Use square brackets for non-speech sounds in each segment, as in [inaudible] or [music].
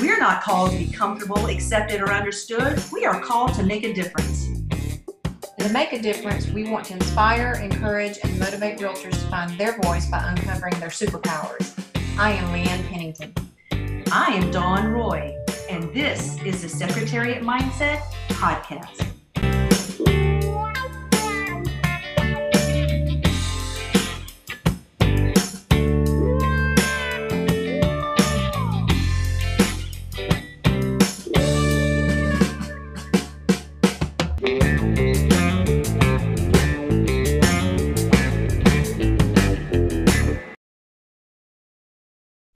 We're not called to be comfortable, accepted, or understood. We are called to make a difference. And to make a difference, we want to inspire, encourage, and motivate realtors to find their voice by uncovering their superpowers. I am Leigh Ann Pennington. I am Dawn Roy, and this is the Secretariat Mindset Podcast.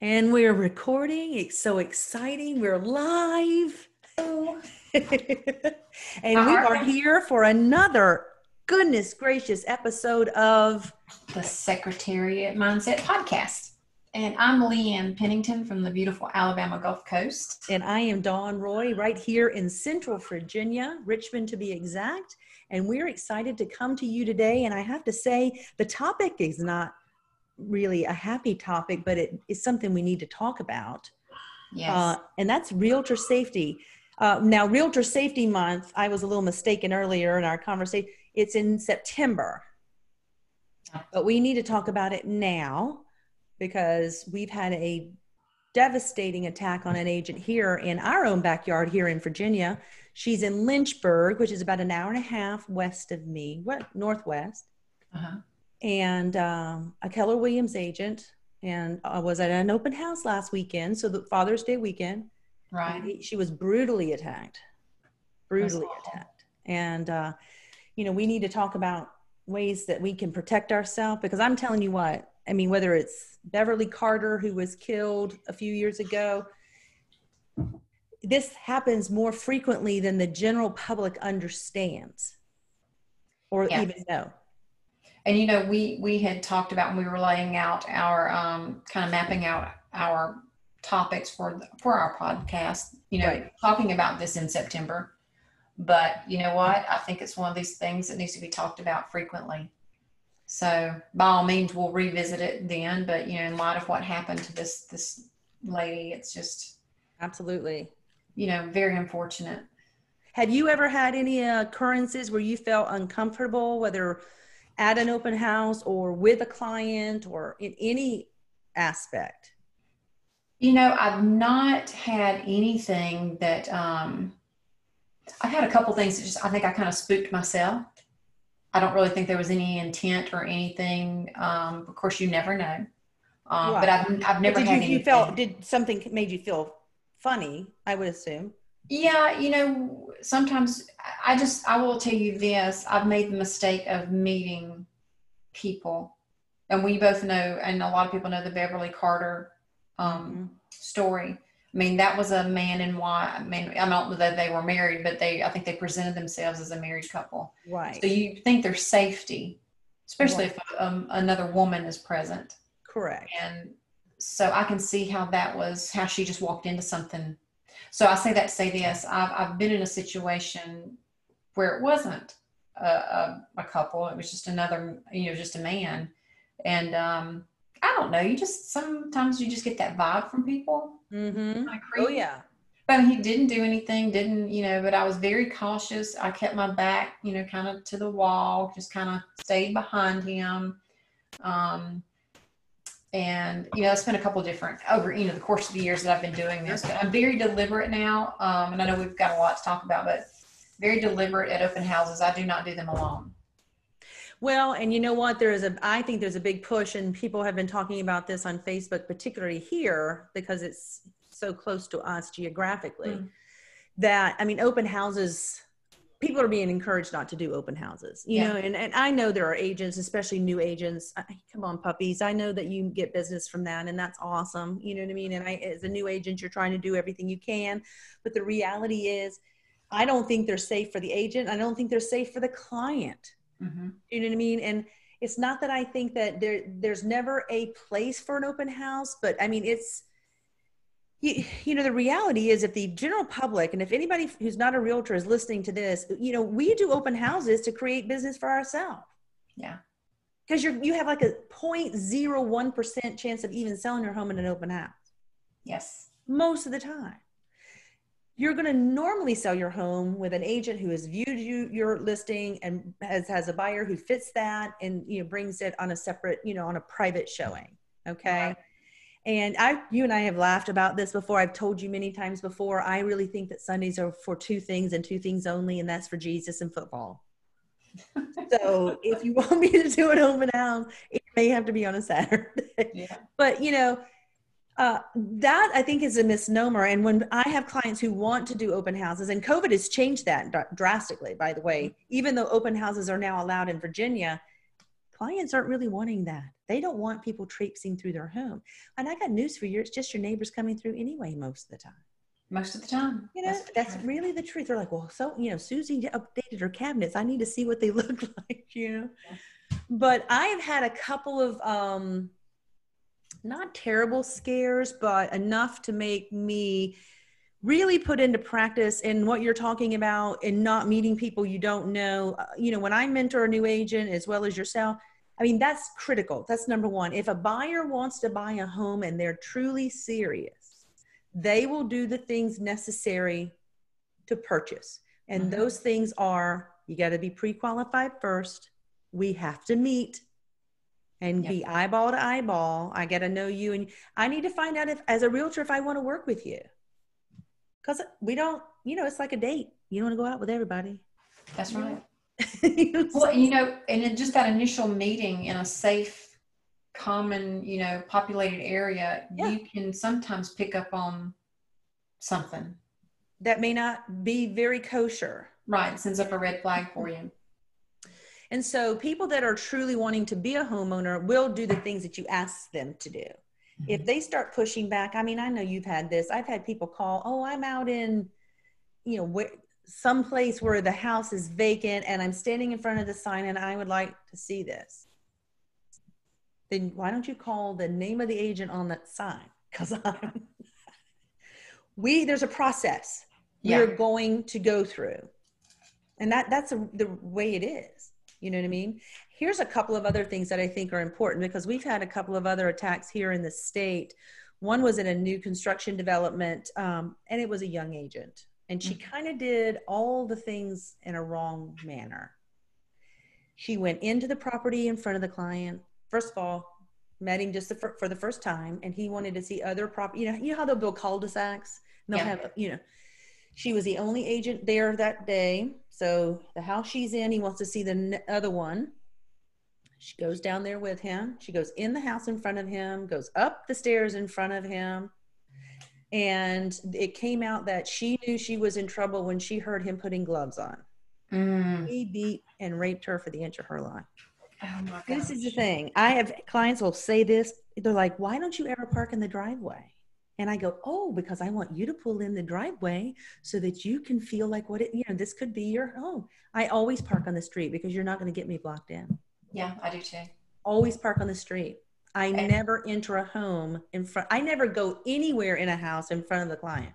And we're recording. It's so exciting. We're live. [laughs] and we are here for another goodness gracious episode of the Secretariat Mindset Podcast. And I'm Leigh Ann Pennington from the beautiful Alabama Gulf Coast. And I am Dawn Roy right here in Central Virginia, Richmond to be exact. And we're excited to come to you today. And I have to say, the topic is not really a happy topic, but it is something we need to talk about. Yes. Uh, and that's realtor safety. Uh, now, Realtor Safety Month, I was a little mistaken earlier in our conversation. It's in September. But we need to talk about it now because we've had a devastating attack on an agent here in our own backyard here in Virginia. She's in Lynchburg, which is about an hour and a half west of me, what northwest. uh-huh. And um, a Keller Williams agent, and I was at an open house last weekend, so the Father's Day weekend. Right. And She was brutally attacked, brutally attacked. And, uh, you know, we need to talk about ways that we can protect ourselves because I'm telling you what, I mean, whether it's Beverly Carter, who was killed a few years ago, this happens more frequently than the general public understands or even know. And you know, we we had talked about when we were laying out our um, kind of mapping out our topics for the, for our podcast. You know, Right. talking about this in September. But you know what? I think it's one of these things that needs to be talked about frequently. So by all means, we'll revisit it then. But you know, in light of what happened to this this lady, it's just Absolutely. you know very unfortunate. Have you ever had any occurrences where you felt uncomfortable, whether at an open house or with a client or in any aspect? You know, I've not had anything that um I've had a couple things that just I think I kind of spooked myself. I don't really think there was any intent or anything. Um, of course, you never know. Um, But I've I've never did had you, you anything. felt did something made you feel funny? I would assume. Yeah, you know, sometimes I just I will tell you this. I've made the mistake of meeting people, and we both know, and a lot of people know the Beverly Carter um, story. I mean, that was a man and wife. I mean, I don't know that they were married, but they I think they presented themselves as a married couple. Right. So you think there's safety, especially if um, another woman is present. Correct. And so I can see how that was how she just walked into something. So I say that to say this: I've I've been in a situation where it wasn't a, a, a couple; it was just another, you know, just a man. And um, I don't know. You just sometimes you just get that vibe from people. Mm-hmm. Oh yeah. But he didn't do anything, didn't, you know, but I was very cautious. I kept my back, you know, kind of to the wall, just kind of stayed behind him. Um, and, you know, it's been a couple different over, you know, the course of the years that I've been doing this, but I'm very deliberate now. Um, and I know we've got a lot to talk about, but very deliberate at open houses. I do not do them alone. Well, and you know what? There is a, I think there's a big push, and people have been talking about this on Facebook, particularly here because it's so close to us geographically. Mm. That, I mean, open houses, people are being encouraged not to do open houses, you Yeah. know, and, and I know there are agents, especially new agents. I, come on, puppies. I know that you get business from that, and that's awesome. You know what I mean? And I, as a new agent, you're trying to do everything you can. But the reality is, I don't think they're safe for the agent. I don't think they're safe for the client. hmm You know what I mean? And it's not that I think that there there's never a place for an open house, but I mean it's you, you know the reality is if the general public and if anybody who's not a realtor is listening to this you know we do open houses to create business for ourselves Yeah. because you're you have like a 0.01% chance of even selling your home in an open house Yes. most of the time you're going to normally sell your home with an agent who has viewed you your listing and has has a buyer who fits that and you know brings it on a separate you know on a private showing okay Right. And i you and i have laughed about this before. I've told you many times before. I really think that sundays are for two things and two things only and that's for jesus and football. So [laughs] if you want me to do an open house it may have to be on a saturday. Yeah. [laughs] but you know uh, that i think is a misnomer. And when i have clients who want to do open houses and covid has changed that dr- drastically by the way even though open houses are now allowed in virginia clients aren't really wanting that they don't want people traipsing through their home. And i got news for you it's just your neighbors coming through anyway most of the time. Most of the time. you know for that's really the truth. They're like well so you know susie updated her cabinets. I need to see what they [laughs] look like you know? But i've had a couple of um not terrible scares but enough to make me really put into practice in what you're talking about and not meeting people you don't know. Uh, you know when i mentor a new agent as well as yourself i mean that's critical. That's number one. If a buyer wants to buy a home and they're truly serious they will do the things necessary to purchase. And Mhm. those things are you got to be pre-qualified first. We have to meet and be eyeball to eyeball. I got to know you and i need to find out if as a realtor if i want to work with you. Because we don't you know it's like a date. You don't want to go out with everybody. That's right. [laughs] Well, you know, and in just that initial meeting in a safe, common, you know, populated area, Yeah. you can sometimes pick up on something. that may not be very kosher Right. Sends up a red flag for you. And so people that are truly wanting to be a homeowner will do the things that you ask them to do. If mm-hmm. they start pushing back, I mean, I know you've had this. I've had people call, "Oh, I'm out in, you know, where some place where the house is vacant and I'm standing in front of the sign and I would like to see this." Then why don't you call the name of the agent on that sign? [laughs] I'm we there's a process Yeah. we're going to go through. And that that's a, the way it is. You know what I mean? Here's a couple of other things that I think are important because we've had a couple of other attacks here in the state. One was in a new construction development, um, and it was a young agent, and she mm-hmm. kind of did all the things in a wrong manner. She went into the property in front of the client. First of all, met him just the fir- for the first time, and he wanted to see other property. You know, you know how they'll build cul-de-sacs. And they'll Yeah. have, you know, she was the only agent there that day. So the house she's in, he wants to see the n- other one. She goes down there with him. She goes in the house in front of him, goes up the stairs in front of him. And it came out that she knew she was in trouble when she heard him putting gloves on. Mm. He beat and raped her for the inch of her life. Oh This is the thing. I have clients will say this. They're like, why don't you ever park in the driveway? And I go, oh, because I want you to pull in the driveway so that you can feel like what it, you know, this could be your home. I always park on the street because you're not going to get me blocked in. Yeah, I do too. Always park on the street. I Okay. never enter a home in front. I never go anywhere in a house in front of the client.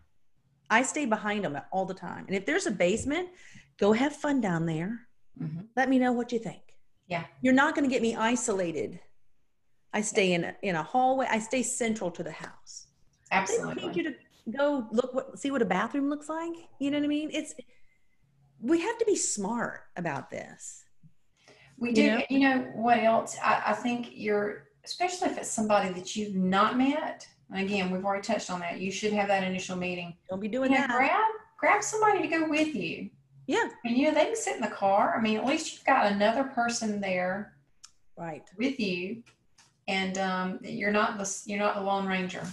I stay behind them all the time. And if there's a basement, go have fun down there. hmm Let me know what you think. Yeah. You're not going to get me isolated. I stay in a, in a hallway. I stay central to the house. Absolutely. They don't need you to go look what see what a bathroom looks like. You know what I mean? It's we have to be smart about this. We You do. know? You know what else? I, I think you're, especially if it's somebody that you've not met. And again, we've already touched on that. You should have that initial meeting. Don't be You doing know, that. grab grab somebody to go with you. Yeah, And you know, they can sit in the car. I mean, at least you've got another person there right. with you, and um, you're not the you're not the lone ranger.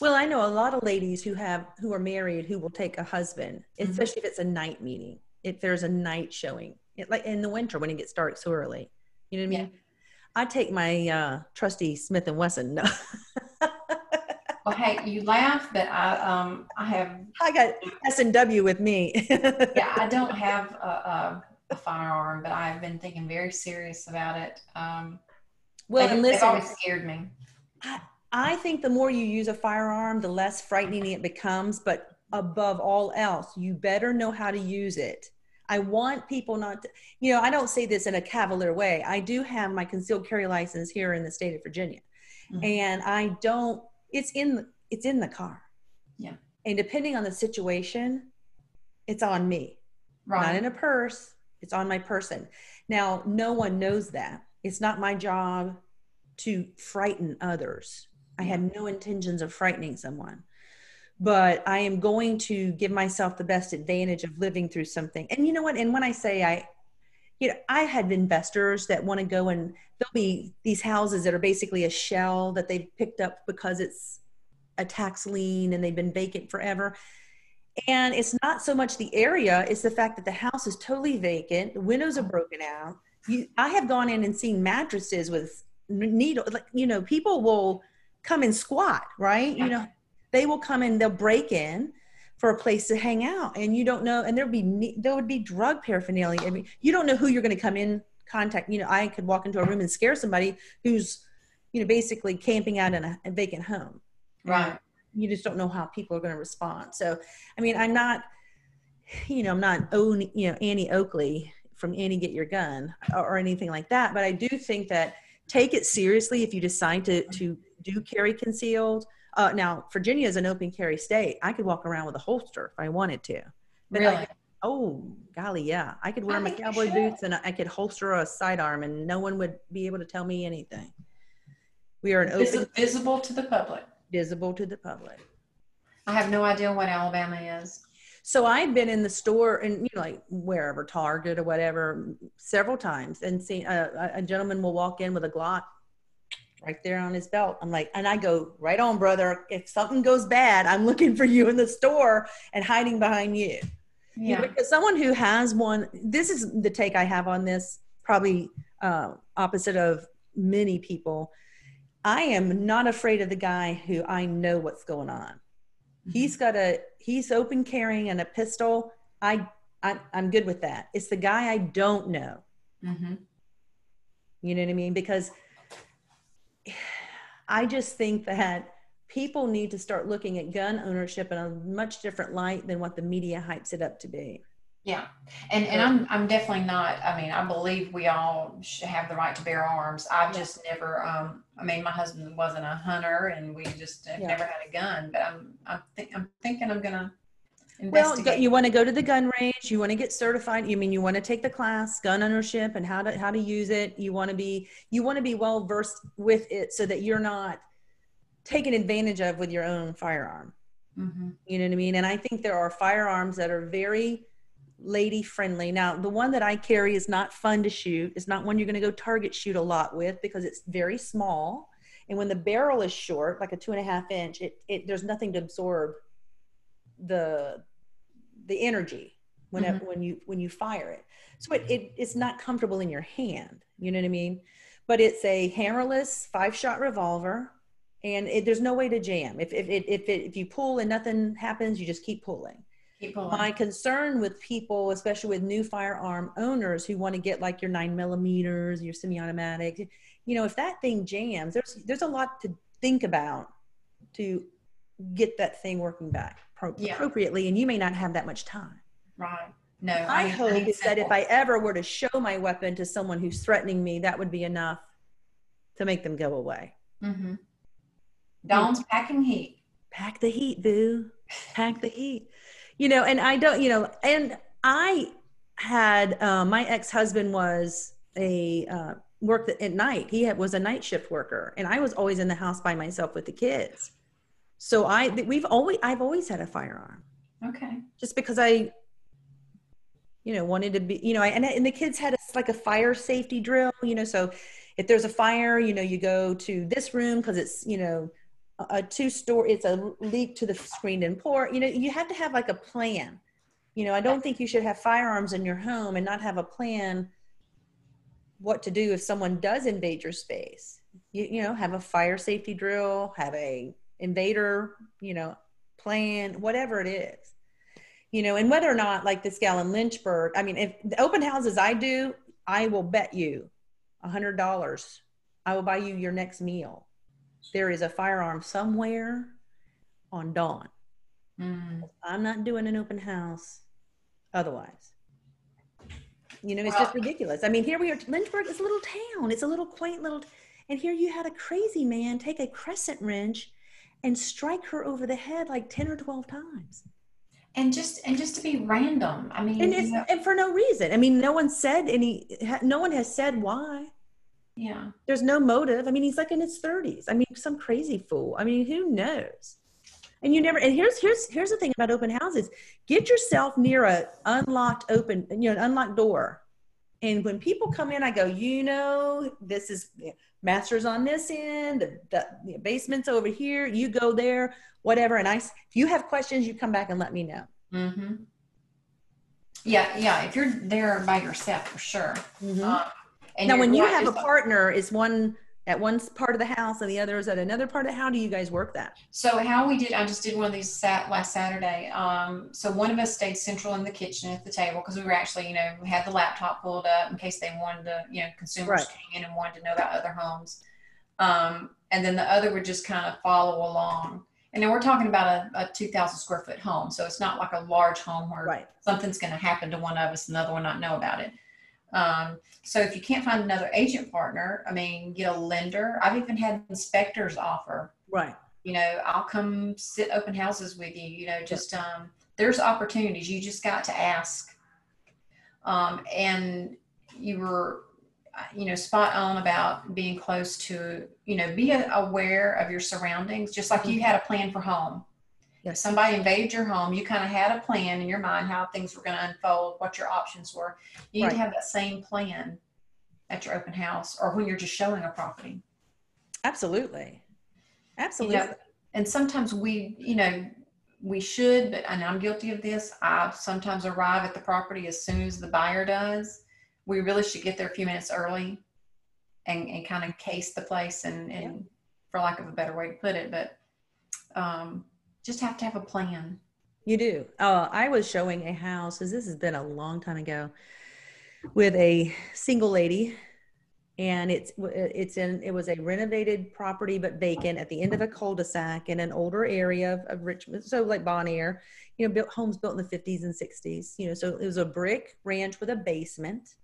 Well, I know a lot of ladies who have who are married who will take a husband, Mhm. especially if it's a night meeting. If there's a night showing, it, like in the winter when it gets dark so early, you know what I Yeah. I take my uh, trusty Smith and Wesson. No. [laughs] Well, hey, you laugh, but I um I have I got S and W with me. [laughs] yeah I don't have a, a, a firearm, but I've been thinking very serious about it. Um, well, and listen, always scared me. I think the more you use a firearm, the less frightening it becomes. But above all else, you better know how to use it. I want people not to, you know, I don't say this in a cavalier way. I do have my concealed carry license here in the state of Virginia. Mm-hmm. And I don't, it's in the, it's in the car. Yeah. And depending on the situation, it's on me. Right. Not in a purse, it's on my person. Now, no one knows that. It's not my job to frighten others. I have no intentions of frightening someone but I am going to give myself the best advantage of living through something. And you know what? And when I say I, you know, I had investors that want to go and there'll be these houses that are basically a shell that they've picked up because it's a tax lien and they've been vacant forever. And it's not so much the area, it's the fact that the house is totally vacant, the windows are broken out. You, I have gone in and seen mattresses with needle, like, you know, people will come and squat, right? You know, they will come in they'll break in for a place to hang out. And you don't know and there'll be there would be drug paraphernalia. I mean, you don't know who you're going to come in contact you know i could walk into a room and scare somebody who's you know basically camping out in a, a vacant home. Right. You just don't know how people are going to respond. So i mean i'm not you know i'm not own you know annie oakley from annie get your gun or, or anything like that but i do think that take it seriously if you decide to to do carry concealed uh, now, Virginia is an open carry state. I could walk around with a holster if I wanted to. But really? Oh, golly, yeah. I could wear I my cowboy boots and I could holster a sidearm and no one would be able to tell me anything. We are an open. Car. Is it visible to the public. Visible to the public. I have no idea what Alabama is. So I've been in the store and you know, like wherever Target or whatever, several times, and seen a, a gentleman will walk in with a Glock right there on his belt. I'm like, and I go, right on, brother. If something goes bad, I'm looking for you in the store and hiding behind you. Yeah. Because someone who has one, this is the take I have on this, probably uh, opposite of many people. I am not afraid of the guy who I know what's going on. Mm-hmm. He's got a, he's open carrying and a pistol. I, I I'm good with that. It's the guy I don't know. Mm-hmm. You know what I mean? Because I just think that people need to start looking at gun ownership in a much different light than what the media hypes it up to be. Yeah, and and I'm I'm definitely not. I mean, I believe we all should have the right to bear arms. I've just never. Um, I mean, my husband wasn't a hunter, and we just yeah. never had a gun. But I'm I'm, th- I'm thinking I'm gonna well, you want to go to the gun range. You want to get certified. You mean you want to take the class, gun ownership, and how to how to use it. You want to be you want to be well versed with it so that you're not taken advantage of with your own firearm. Mm-hmm. You know what I mean? And I think there are firearms that are very lady friendly. Now, the one that I carry is not fun to shoot. It's not one you're going to go target shoot a lot with because it's very small. And when the barrel is short, like a two and a half inch, it, it there's nothing to absorb the the energy when mm-hmm. when you when you fire it. So it, it it's not comfortable in your hand. You know what i mean? But it's a hammerless five shot revolver and it, there's no way to jam. If if, if, if, it, if you pull and nothing happens you just keep pulling. Keep pulling. My concern with people, especially with new firearm owners who want to get like your nine millimeters, your semi-automatic, you know, if that thing jams, there's there's a lot to think about to get that thing working back pro- yeah. appropriately, and you may not have that much time. Right. No. I, I hope is that if I ever were to show my weapon to someone who's threatening me, that would be enough to make them go away. Mm-hmm. Dawn's packing heat. Pack the heat, boo. Pack the heat. You know, and I don't, you know, and I had uh, my ex-husband was a uh, worked at night. He had, was a night shift worker, and I was always in the house by myself with the kids. So I we've always I've always had a firearm. Okay. Just because I you know wanted to be you know I, and and the kids had a, like a fire safety drill, you know, so if there's a fire, you know, you go to this room because it's, you know, a two store it's a leak to the screened in port. You know, you have to have like a plan. You know, I don't think you should have firearms in your home and not have a plan what to do if someone does invade your space. You, you know, have a fire safety drill, have a invader, you know, plan, whatever it is. You know, and whether or not like this gal in Lynchburg, I mean, if the open houses I do, I will bet you a hundred dollars I will buy you your next meal. there is a firearm somewhere on dawn. Mm. I'm not doing an open house otherwise. You know, it's Well- just ridiculous. I mean, here we are. Lynchburg is a little town. It's a little quaint little, and here you had a crazy man take a crescent wrench and strike her over the head like 10 or 12 times. And just and just to be random. I mean, And you know, and for no reason. I mean, no one said any no one has said why. yeah. There's no motive. I mean, he's like in his 30s. I mean, some crazy fool. I mean, who knows? And you never and here's here's here's the thing about open houses. Get yourself near a unlocked open, you know, an unlocked door. And when people come in, I go, you know, this is master's on this end, the, the, the basement's over here, you go there, whatever. And I, if you have questions, you come back and let me know. Mm-hmm. Yeah, yeah. If you're there by yourself, for sure. Um, and now, when you have a partner, is one at one part of the house and the other is at another part of how do you guys work that? So how we did, I just did one of these sat last Saturday. Um, so one of us stayed central in the kitchen at the table because we were actually, you know, we had the laptop pulled up in case they wanted to, you know, consumers Right. came in and wanted to know about other homes. Um, and then the other would just kind of follow along. And then we're talking about a, a 2,000 square foot home, so it's not like a large home where Right. something's going to happen to one of us, another one not know about it. Um, so if you can't find another agent partner, I mean, get a lender. I've even had inspectors offer. Right. you know i'll come sit open houses with you you know just um there's opportunities. You just got to ask. Um and you were you know spot on about being close to you know be aware of your surroundings just like you had a plan for home if somebody invaded your home you kind of had a plan in your mind how things were going to unfold what your options were you need Right. to have that same plan at your open house or when you're just showing a property Absolutely. Absolutely. You know, and sometimes we, you know, we should, but and I'm guilty of this. I sometimes arrive at the property as soon as the buyer does. We really should get there a few minutes early and, and kind of case the place and, and for lack of a better way to put it, but um, just have to have a plan. You do. Uh, I was showing a house, this has been a long time ago, with a single lady, and it's it's in it was a renovated property but vacant at the end of a cul-de-sac in an older area of, of Richmond, so like Bon Air, you know, built homes built in the 50s and 60s. You know, so it was a brick ranch with a basement.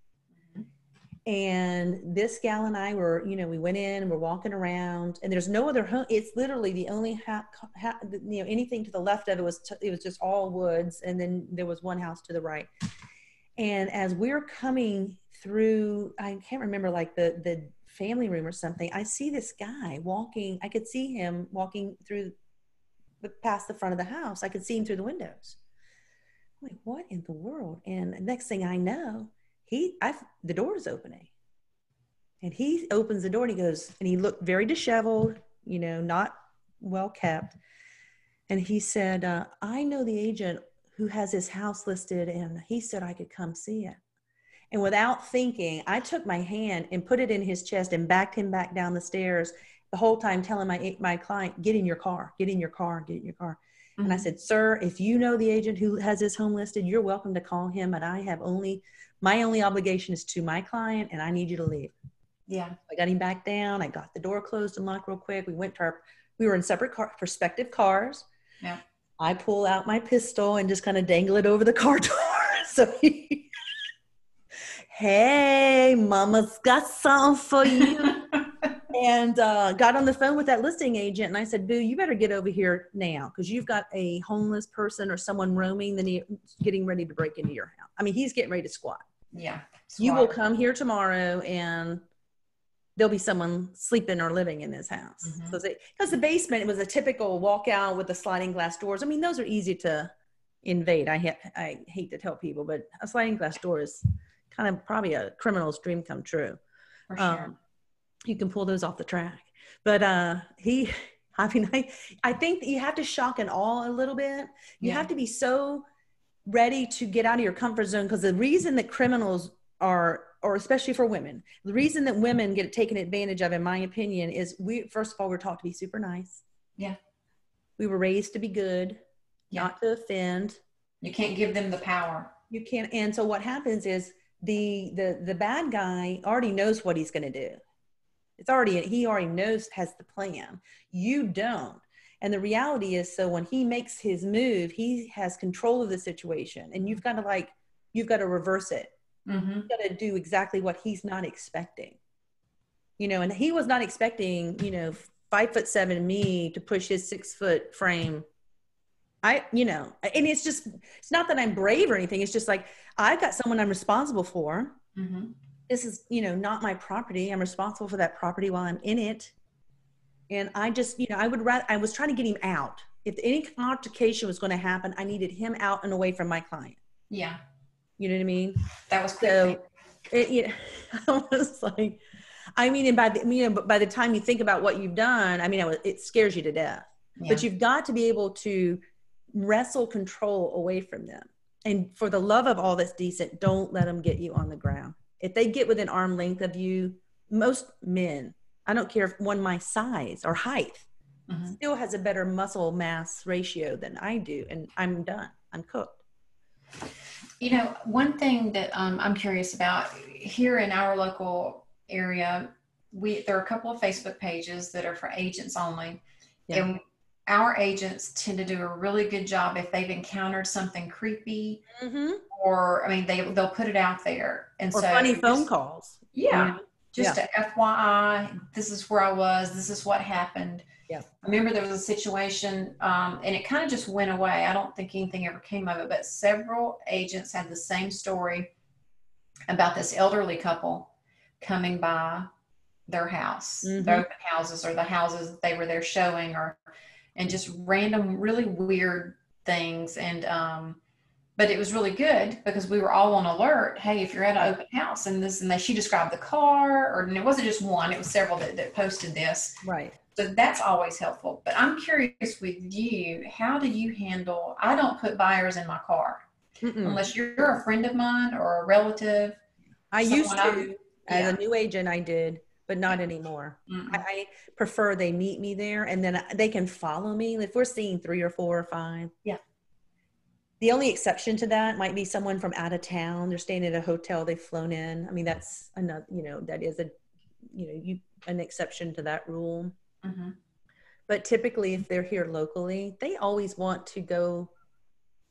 And this gal and I were, you know, we went in and we're walking around, and there's no other home. It's literally the only ha- ha- you know, anything to the left of it was t- it was just all woods, and then there was one house to the right. And as we're coming through, I can't remember like the the family room or something. I see this guy walking. I could see him walking through, past the front of the house. I could see him through the windows. I'm like, what in the world? And the next thing I know, he I the door is opening. And he opens the door and he goes, and he looked very disheveled, you know, not well kept. And he said, uh, I know the agent who has his house listed, and he said I could come see it. And without thinking, I took my hand and put it in his chest and backed him back down the stairs the whole time telling my my client, get in your car, get in your car, get in your car. And I Mhm. said, Sir, if you know the agent who has his home listed, you're welcome to call him. And I have only, my only obligation is to my client, and I need you to leave. yeah. I got him back down. I got the door closed and locked real quick. We went to our, we were in separate car, prospective cars. Yeah. I pull out my pistol and just kind of dangle it over the car door. [laughs] So he, hey, mama's got something for you. [laughs] and uh, got on the phone with that listing agent and I said, Boo, you better get over here now because you've got a homeless person or someone roaming the getting ready to break into your house. I mean, he's getting ready to squat. yeah. You will come here tomorrow and there'll be someone sleeping or living in this house. Mhm. So because the basement it was a typical walkout with the sliding glass doors. I mean, those are easy to invade. I ha- I hate to tell people, but a sliding glass door is kind of probably a criminal's dream come true. For sure. Um, you can pull those off the track. But uh, he, [laughs] I mean, [laughs] I, I think that you have to shock and awe a little bit. You Yeah. have to be so ready to get out of your comfort zone because the reason that criminals are, or especially for women, the reason that women get taken advantage of, in my opinion, is we, first of all, we're taught to be super nice. Yeah. We were raised to be good, Yeah. not to offend you can't give them the power. you can't and so what happens is the the the bad guy already knows what he's going to do It's already he already knows has the plan. You don't. And the reality is, so when he makes his move, he has control of the situation, and you've got to like, you've got to reverse it. Mm-hmm. You've got to do exactly what he's not expecting. You know, and he was not expecting, you know, five foot seven me to push his six foot frame. I, you know, and it's just, it's not that I'm brave or anything. It's just like I've got someone I'm responsible for. Mm-hmm. This is, you know, not my property. I'm responsible for that property while I'm in it and I just, you know, I would rather, I was trying to get him out. If any altercation was going to happen, I needed him out and away from my client. Yeah. You know what I mean? That was quick. So it, you [laughs] know, I was like, I mean, and by the, you know, by the time you think about what you've done, I mean, it, it scares you to death. Yeah. But you've got to be able to wrestle control away from them. And for the love of all that's decent, don't let them get you on the ground. If they get within arm length of you, most men I don't care if one my size or height mm-hmm. still has a better muscle mass ratio than I do, and I'm done. I'm cooked. You know, one thing that um, I'm curious about here in our local area, we there are a couple of Facebook pages that are for agents only, yeah. and our agents tend to do a really good job if they've encountered something creepy mm-hmm. or i mean they they'll put it out there and or so funny phone calls yeah just yeah. a FYI, this is where I was, this is what happened. Yeah. I remember there was a situation, um, and it kind of just went away. I don't think anything ever came of it, but several agents had the same story about this elderly couple coming by their house, mm-hmm. the open houses, or the houses that they were there showing, or and just random, really weird things. And um, but it was really good because we were all on alert. Hey, if you're at an open house and this and that, she described the car, or and it wasn't just one; it was several that, that posted this. Right. So that's always helpful. But I'm curious with you, how do you handle? I don't put buyers in my car Mm-mm. unless you're a friend of mine or a relative. I used to, I, as yeah. a new agent, I did, but not anymore. I, I, prefer they meet me there, and then they can follow me. If we're seeing three or four or five, yeah, the only exception to that might be someone from out of town. They're staying at a hotel they've flown in. I mean, that's another, you know, that is a, you know, you an exception to that rule. Mm-hmm. But typically, if they're here locally, they always want to go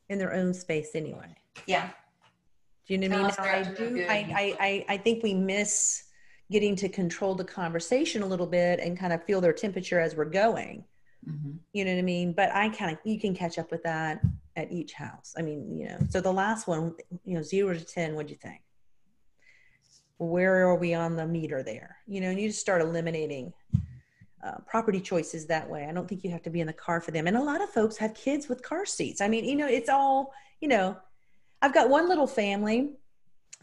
in their own space anyway. Yeah. Do you know what I mean? I do. I, I, I, I think we miss getting to control the conversation a little bit and kind of feel their temperature as we're going. Mm-hmm. You know what I mean? But I kind of, you can catch up with that at each house. I mean, you know, so the last one, you know, zero to 10, what'd you think? Where are we on the meter there? You know, and you just start eliminating uh, property choices that way. I don't think you have to be in the car for them. And a lot of folks have kids with car seats. I mean, you know, it's all, you know, I've got one little family.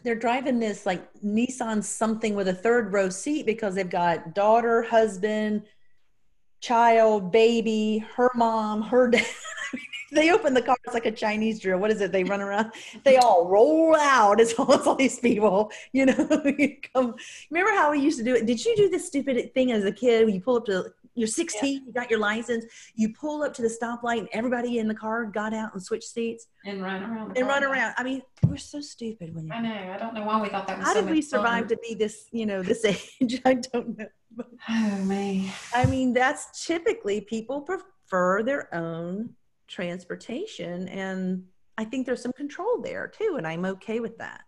They're driving this like Nissan something with a third row seat because they've got daughter, husband, child, baby, her mom, her dad. [laughs] they open the car. It's like a Chinese drill. What is it? They run around. They all roll out. It's all, [laughs] all these people. You know, [laughs] you come. Remember how we used to do it? Did you do this stupid thing as a kid? You pull up to you're 16. Yeah. You got your license. You pull up to the stoplight, and everybody in the car got out and switched seats and run around. and run around. I mean, we're so stupid when you. I know. I don't know why we thought that was. How so did we survive fun. to be this? You know, this [laughs] age. I don't know. Oh man. I mean, that's typically people prefer their own transportation and i think there's some control there too and i'm okay with that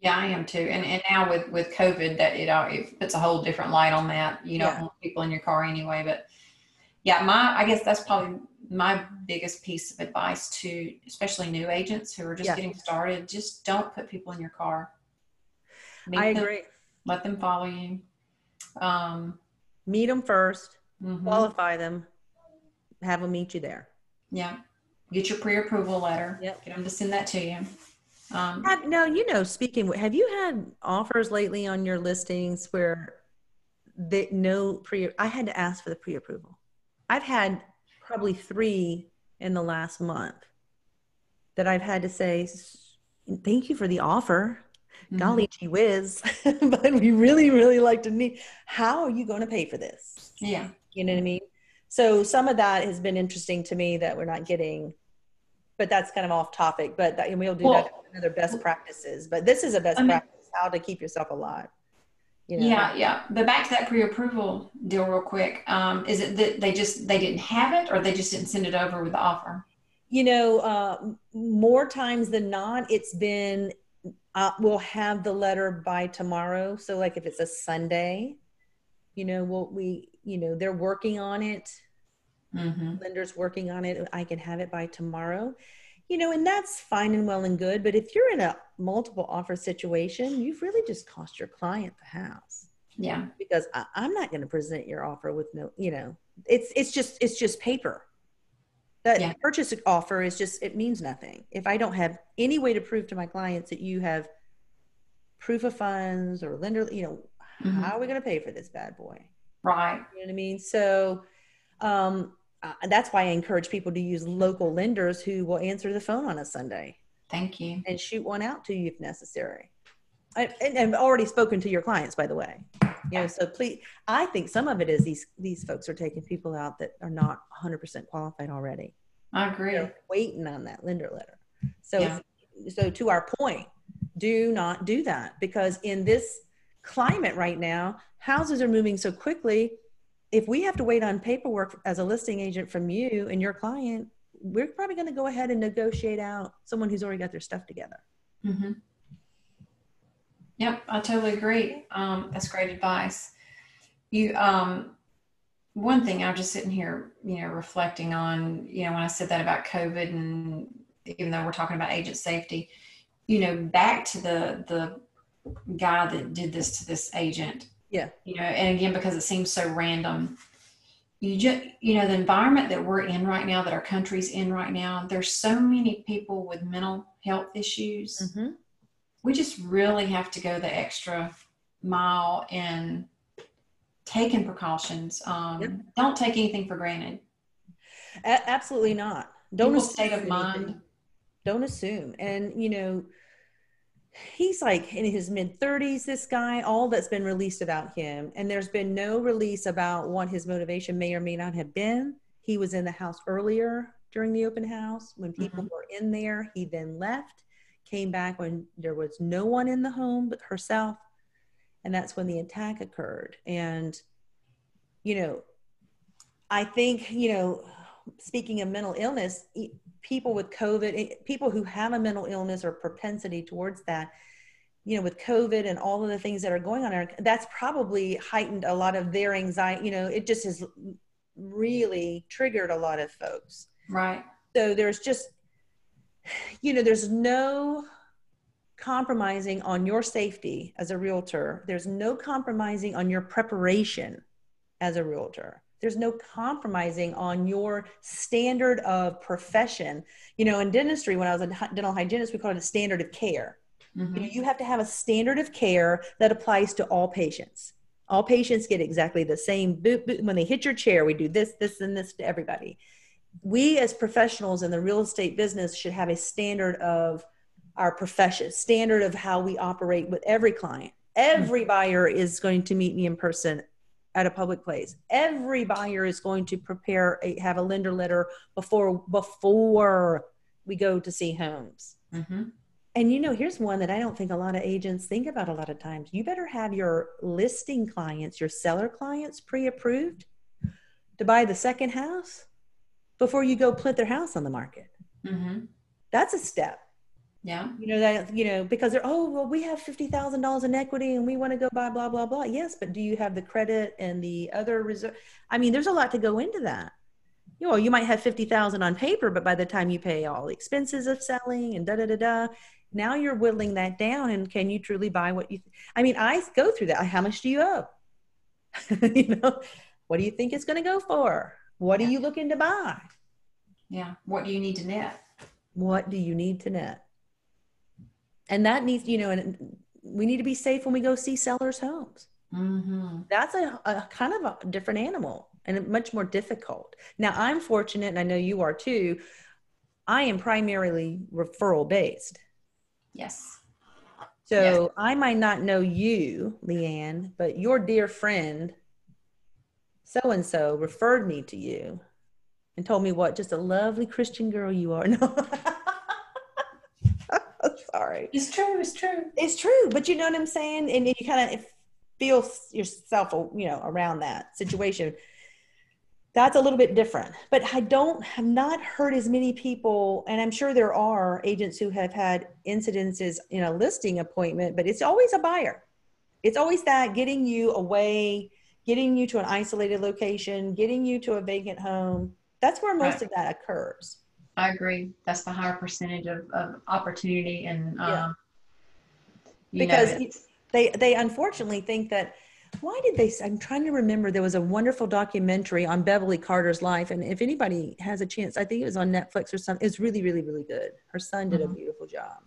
yeah i am too and, and now with with covid that it, it puts a whole different light on that you don't yeah. want people in your car anyway but yeah my i guess that's probably my biggest piece of advice to especially new agents who are just yeah. getting started just don't put people in your car Meet i them, agree let them follow you um, meet them 1st mm-hmm. qualify them have them meet you there yeah get your pre-approval letter. Yep. Get them to send that to you. Um, have, now, you know, speaking, have you had offers lately on your listings where they no pre? I had to ask for the pre-approval. I've had probably three in the last month that I've had to say, "Thank you for the offer." Mm-hmm. Golly gee whiz, [laughs] but we really, really like to need. How are you going to pay for this? Yeah, you know what I mean so some of that has been interesting to me that we're not getting but that's kind of off topic but that, and we'll do well, that another best practices but this is a best I mean, practice how to keep yourself alive You know? Yeah, yeah. But back to that pre-approval deal, real quick. Um, is it that they just they didn't have it, or they just didn't send it over with the offer? You know, uh, more times than not, it's been uh, we'll have the letter by tomorrow. So, like if it's a Sunday, you know, we'll we you know they're working on it. Mm-hmm. Lenders working on it. I can have it by tomorrow. You know, and that's fine and well and good. But if you're in a multiple offer situation, you've really just cost your client the house. Yeah. because I, I'm not going to present your offer with no, you know, it's it's just it's just paper. That Yeah. purchase offer is just it means nothing if I don't have any way to prove to my clients that you have proof of funds or lender, you know, Mhm. how are we going to pay for this bad boy? Right. You know what I mean? So um, uh, that's why I encourage people to use local lenders who will answer the phone on a Sunday Thank you. and shoot one out to you if necessary. I, and and I've already spoken to your clients, by the way. You know, so please, I think some of it is these these folks are taking people out that are not 100% qualified already. I agree. They're waiting on that lender letter. So, Yeah. so to our point, do not do that because in this climate right now, houses are moving so quickly. If we have to wait on paperwork as a listing agent from you and your client, we're probably going to go ahead and negotiate out someone who's already got their stuff together. hmm Yep, I totally agree. Um, that's great advice. You, um, one thing I'm just sitting here, you know, reflecting on, you know, when I said that about COVID, and even though we're talking about agent safety, you know, back to the the guy that did this to this agent. Yeah. You know, and again, because it seems so random, you just, you know, the environment that we're in right now, that our country's in right now, there's so many people with mental health issues Mm-hmm. we just really have to go the extra mile in taking precautions. Um, Yep. Don't take anything for granted. A- absolutely not. Don't People's assume state of anything. mind. Don't assume. And you know, he's like in his mid 30s. This guy, all that's been released about him, and there's been no release about what his motivation may or may not have been. He was in the house earlier during the open house when mm-hmm. people were in there. He then left, came back when there was no one in the home but herself, and that's when the attack occurred. And you know, I think you know speaking of mental illness, people with COVID, eh, people who have a mental illness or propensity towards that, you know, with COVID and all of the things that are going on, there, that's probably heightened a lot of their anxiety. You know, it just has really triggered a lot of folks. Right. So there's just, you know, there's no compromising on your safety as a realtor. There's no compromising on your preparation as a realtor. There's no compromising on your standard of profession. You know, in dentistry, when I was a dental hygienist, we called it a standard of care. Mhm. You know, you have to have a standard of care that applies to all patients. All patients get exactly the same. Boop, boop. When they hit your chair, we do this, this, and this to everybody. We, as professionals in the real estate business, should have a standard of our profession, standard of how we operate with every client. Every buyer is going to meet me in person at a public place. Every buyer is going to prepare a, have a lender letter before before we go to see homes. Mhm. And you know, here's one that I don't think a lot of agents think about a lot of times. You better have your listing clients, your seller clients pre approved to buy the second house before you go put their house on the market. Mhm. That's a step. Yeah. You know, that, you know, because they're, oh, well, we have $50,000 in equity and we want to go buy blah, blah, blah. Yes, but do you have the credit and the other reserve? I mean, there's a lot to go into that. You know, you might have 50,000 on paper, but by the time you pay all the expenses of selling and da, da, da, da, now you're whittling that down and can you truly buy what you i mean i go through that how much do you owe [laughs] you know what do you think it's going to go for what are you looking to buy Yeah. What do you need to net? what do you need to net and that needs you know and we need to be safe when we go see sellers homes Mm-hmm. that's a, a kind of a different animal and much more difficult now i'm fortunate and i know you are too i am primarily referral based Yes. So I might not know you, Leigh Ann, but your dear friend, so and so, referred me to you and told me what just a lovely Christian girl you are. [laughs] No. Sorry. It's true. It's true. It's true, but you know what I'm saying? And you kind of, feel yourself, oh, you know, around that situation. That's a little bit different. But I don't have not heard as many people, and I'm sure there are agents who have had incidences in a listing appointment, but it's always a buyer. It's always that getting you away, getting you to an isolated location, getting you to a vacant home. That's where most Right. of that occurs. I agree. That's the higher percentage of, of opportunity and, um, know, Because they they unfortunately think that why did they i'm trying to remember there was a wonderful documentary on beverly carter's life and if anybody has a chance i think it was on netflix or something it's really really really good her son did a Mhm. beautiful job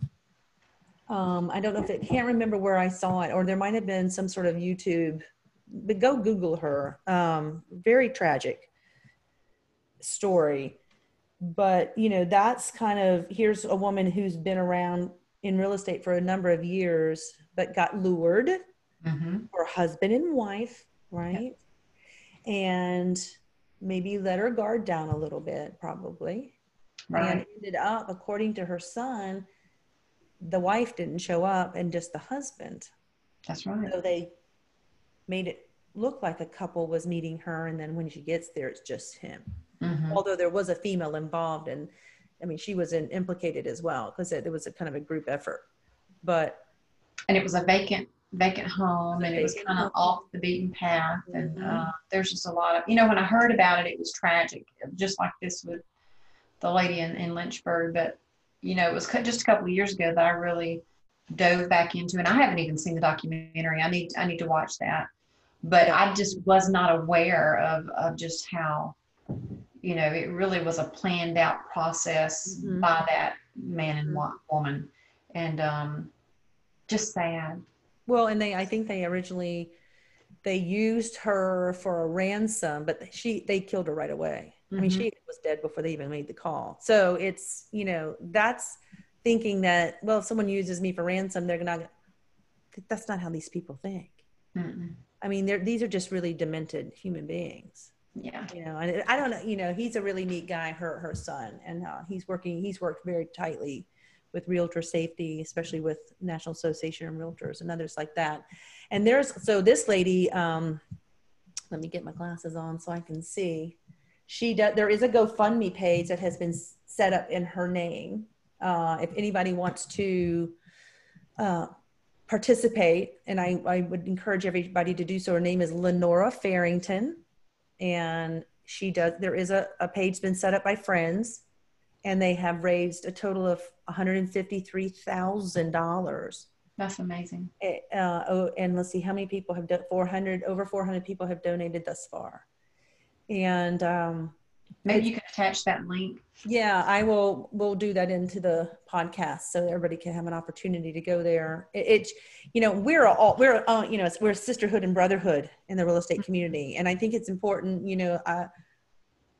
um, i don't know if it can't remember where i saw it or there might have been some sort of youtube but go google her um, very tragic story but you know that's kind of here's a woman who's been around in real estate for a number of years but got lured Mhm. or husband and wife right and maybe let her guard down a little bit probably and right. ended up according to her son the wife didn't show up and just the husband That's right. so they made it look like a couple was meeting her and then when she gets there it's just him Mhm. although there was a female involved and i mean she was in, implicated as well because there was a kind of a group effort but And it was a vacant, vacant home and it was kind of off the beaten path. And, Mhm. uh, there's just a lot of, you know, when I heard about it, it was tragic, just like this with the lady in, in Lynchburg. But, you know, it was just a couple of years ago that I really dove back into, and I haven't even seen the documentary. I need, I need to watch that. But I just was not aware of, of just how, you know, it really was a planned out process Mhm. by that man and woman. And, um, just sad. well and they i think they originally they used her for a ransom but she they killed her right away i mean she was dead before they even made the call so it's you know that's thinking that well if someone uses me for ransom they're not that's not how these people think Mm-mm. i mean they're these are just really demented human beings Yeah. you know and i don't know you know he's a really neat guy her her son and uh, he's working he's worked very tightly with realtor safety especially with national association of realtors and others like that. And there's so this lady um let me get my glasses on so i can see. She does there is a gofundme page that has been set up in her name. Uh, if anybody wants to uh, participate and I, I would encourage everybody to do so. Her name is lenora farrington and she does there is a, a page been set up by friends and they have raised a total of $153000 That's amazing. Eh, uh, oh, and let's see how many people have done 400 over 400 people have donated thus far and um, Maybe you can attach that link. yeah i will we'll do that into the podcast so everybody can have an opportunity to go there. It, it's you know we're all we're uh, you know it's, we're a sisterhood and brotherhood in the real estate community. And i think it's important you know uh,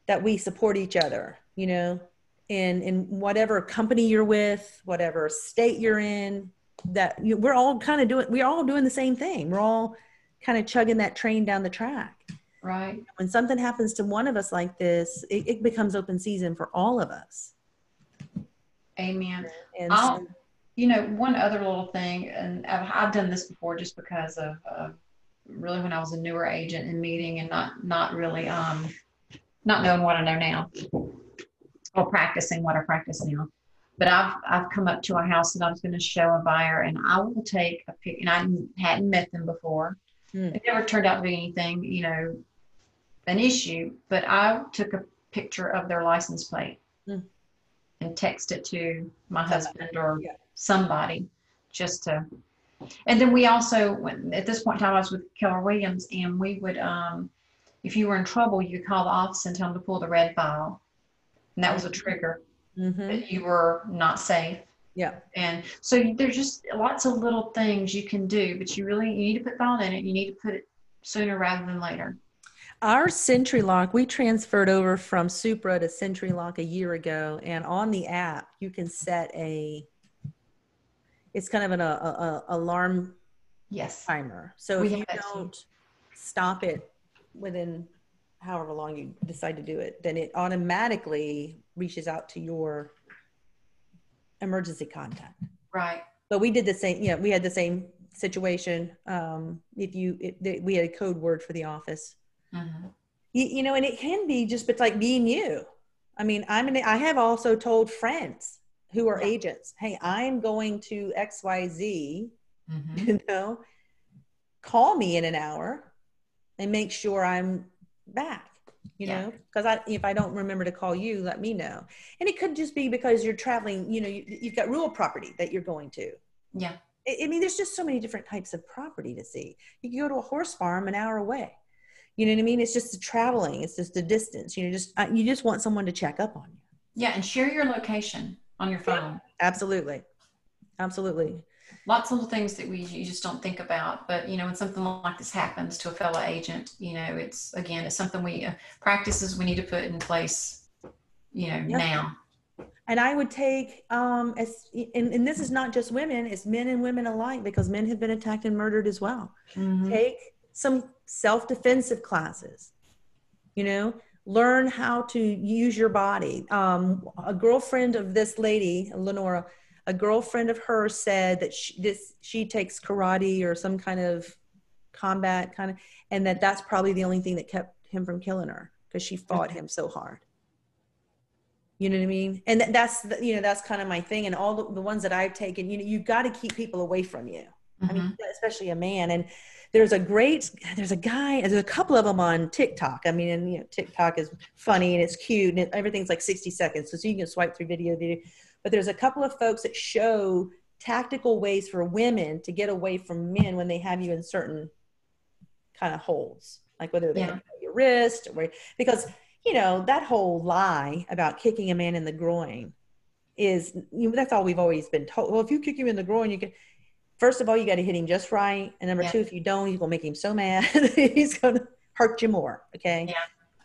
that we support each other you know in in whatever company you're with whatever state you're in that you, we're all kind of doing we're all doing the same thing. We're all kind of chugging that train down the track Right. when something happens to one of us like this it, it becomes open season for all of us Amen. and so, You know, one other little thing, and I've, I've done this before just because of uh, really when I was a newer agent in meeting and not not really um not knowing what I know now or practicing what I practice now. But I've I've come up to a house that I was going to show a buyer, and I will take a pic. And I hadn't met them before. Hmm. It never turned out to be anything, you know, an issue. But I took a picture of their license plate Hmm. and text it to my husband or Yeah. somebody just to. And then we also, when, at this point in time, I was with Keller Williams, and we would, um, if you were in trouble, you call the office and tell them to pull the red file, and that was a trigger mhm. that you were not safe. yeah And so there's just lots of little things you can do, but you really you need to put thought in it. You need to put it sooner rather than later. Our SentriLock, we transferred over from Supra to SentriLock a year ago, and on the app you can set a. It's kind of an a, a, alarm Yes. timer. So We if you don't stop it within however long you decide to do it, then it automatically reaches out to your emergency contact. Right. But we did the same. Yeah, we had the same situation. Um, if you, it, we had a code word for the office. Mhm. You, you know, and it can be just, but like being you. I mean, I'm an, I have also told friends who are Yeah. agents, hey, I'm going to X, Y, Z. Mhm. [laughs] You know, call me in an hour and make sure I'm back. You Yeah. know, because I if I don't remember to call you, let me know. And it could just be because you're traveling. You know, you, you've got rural property that you're going to. Yeah. I I mean, there's just so many different types of property to see. You can go to a horse farm an hour away. You know what I mean? It's just the traveling. It's just the distance. You know, just uh, you just want someone to check up on you. Yeah. And share your location on your phone. Absolutely, absolutely. lots of little things that we you just don't think about but you know when something like this happens to a fellow agent you know it's again it's something we uh, practices we need to put in place you know Yeah. now And I would take um as and, and this is not just women; it's men and women alike because men have been attacked and murdered as well. Mhm. take some self-defensive classes you know? Learn how to use your body. Um, a girlfriend of this lady lenora a girlfriend of hers said that she, this she takes karate or some kind of combat kind of and that that's probably the only thing that kept him from killing her because she fought him so hard. You know what i mean? And that's the, you know that's kind of my thing and all the, the ones that i've taken you know you've got to keep people away from you. I mean, especially a man. And there's a great, there's a guy, there's a couple of them on TikTok. I mean, and you know, TikTok is funny and it's cute and it, everything's like 60 seconds. So you can swipe through video, video. But there's a couple of folks that show tactical ways for women to get away from men when they have you in certain kind of holds, like whether they Yeah. have your wrist or because you know that whole lie about kicking a man in the groin is you know, that's all we've always been told. Well, if you kick him in the groin, you can. First of all, you got to hit him just right, and number Yeah. two, if you don't, you're gonna make him so mad [laughs] he's gonna hurt you more. Okay. Yeah.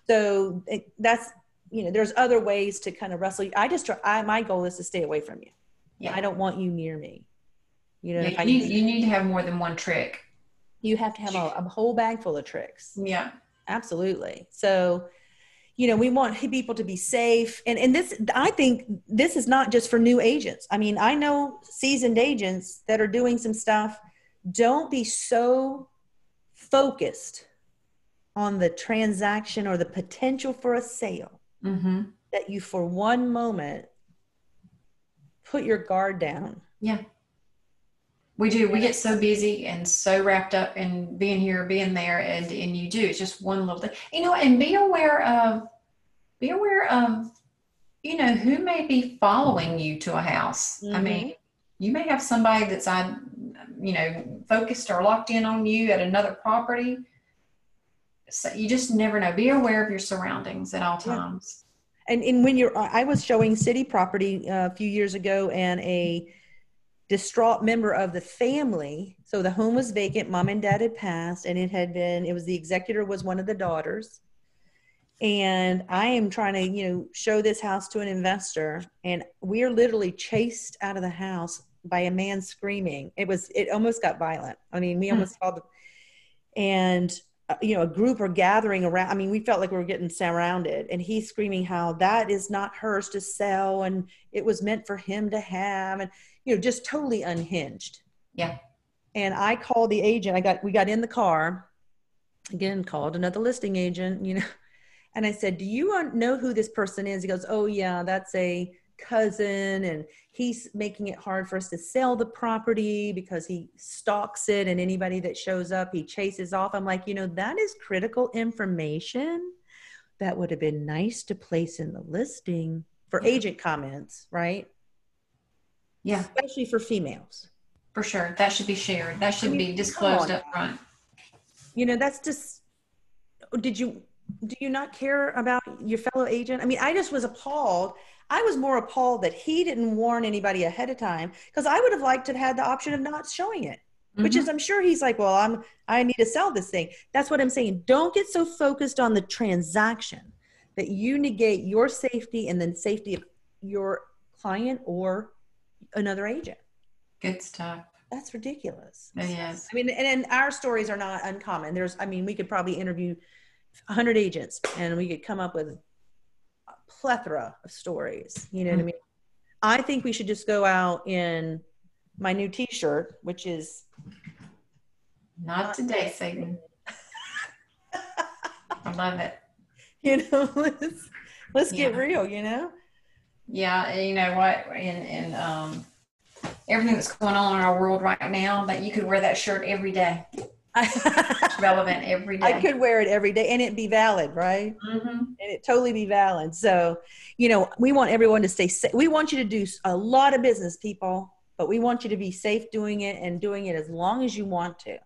So it, that's you know, there's other ways to kind of wrestle. you. I just try. I, my goal is to stay away from you. yeah I don't want you near me. You know, Yeah, you, need, you need to have more than one trick you have to have a, a whole bag full of tricks. yeah Absolutely. So, you know, we want people to be safe. And, and this, I think this is not just for new agents. I mean, I know seasoned agents that are doing some stuff. Don't be so focused on the transaction or the potential for a sale mm-hmm. that you, for one moment, put your guard down. yeah we do. We get so busy and so wrapped up in being here being there and and you do. It's just one little thing. You know and be aware of be aware of you know who may be following you to a house. I Mhm. mean you may have somebody that's I, you know focused or locked in on you at another property. So you just never know. Be aware of your surroundings at all Yeah. times. And and when you're i was showing city property uh, a few years ago and a distraught member of the family. So the home was vacant. Mom and dad had passed and it had been it was the executor was one of the daughters. And i am trying to you know show this house to an investor and we are literally chased out of the house by a man screaming. It was it almost got violent. I mean we Hmm. almost saw the and uh, you know a group are gathering around i mean we felt like we were getting surrounded and he's screaming how that is not hers to sell and it was meant for him to have and you know just totally unhinged. Yeah. and i called the agent. I got we got in the car again called another listing agent you know [laughs] and i said do you know who this person is? He goes oh yeah that's a cousin and he's making it hard for us to sell the property because he stalks it and anybody that shows up he chases off. I'm like you know that is critical information that would have been nice to place in the listing for Yeah. agent comments right yeah. Especially for females. For sure. That should be shared. That should I mean, be disclosed on. up front you know that's just did you do you not care about your fellow agent? I mean i just was appalled. I was more appalled that he didn't warn anybody ahead of time because i would have liked to have had the option of not showing it which Mhm. is i'm sure he's like well i'm i need to sell this thing. That's what i'm saying. Don't get so focused on the transaction that you negate your safety and then safety of your client or another agent good stuff that's ridiculous yes I mean, and, and our stories are not uncommon. There's, I mean, we could probably interview 100 agents and we could come up with a plethora of stories. You know what I mm-hmm. mean? I think we should just go out in my new t shirt, which is Not today, Satan. [laughs] I love it. You know, [laughs] let's let's get real. You know. Yeah, you know what? And and um, everything that's going on in our world right now, that you could wear that shirt every day. It's [laughs] relevant every day. I could wear it every day and it be valid, right? Mm-hmm. and it totally be valid. So, you know, we want everyone to stay safe. We want you to do a lot of business, people, but we want you to be safe doing it and doing it as long as you want to,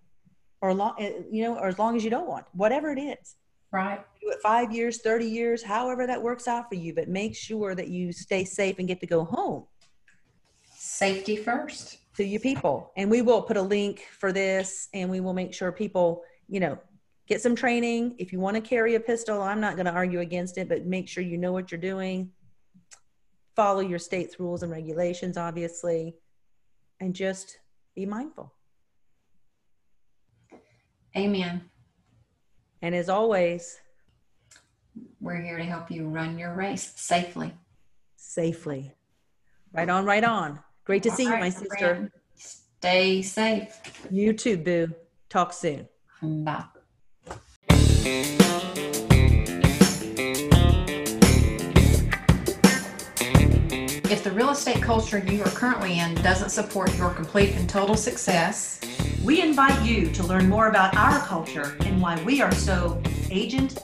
or long, you know, or as long as you don't want, whatever it is. Right. Do it five years, thirty years, however that works out for you. But make sure that you stay safe and get to go home Safety first. to your people. And we will put a link for this, and we will make sure people, you know, get some training. If you want to carry a pistol, I'm not going to argue against it, but make sure you know what you're doing. Follow your state's rules and regulations, obviously, and just be mindful. Amen. And as always, We're here to help you run your race safely. safely. Right on, right on. Great to see you, my sister. friend. Stay safe. You too, Boo. Talk soon. Bye. If the real estate culture you are currently in doesn't support your complete and total success, We invite you to learn more about our culture and why we are so agent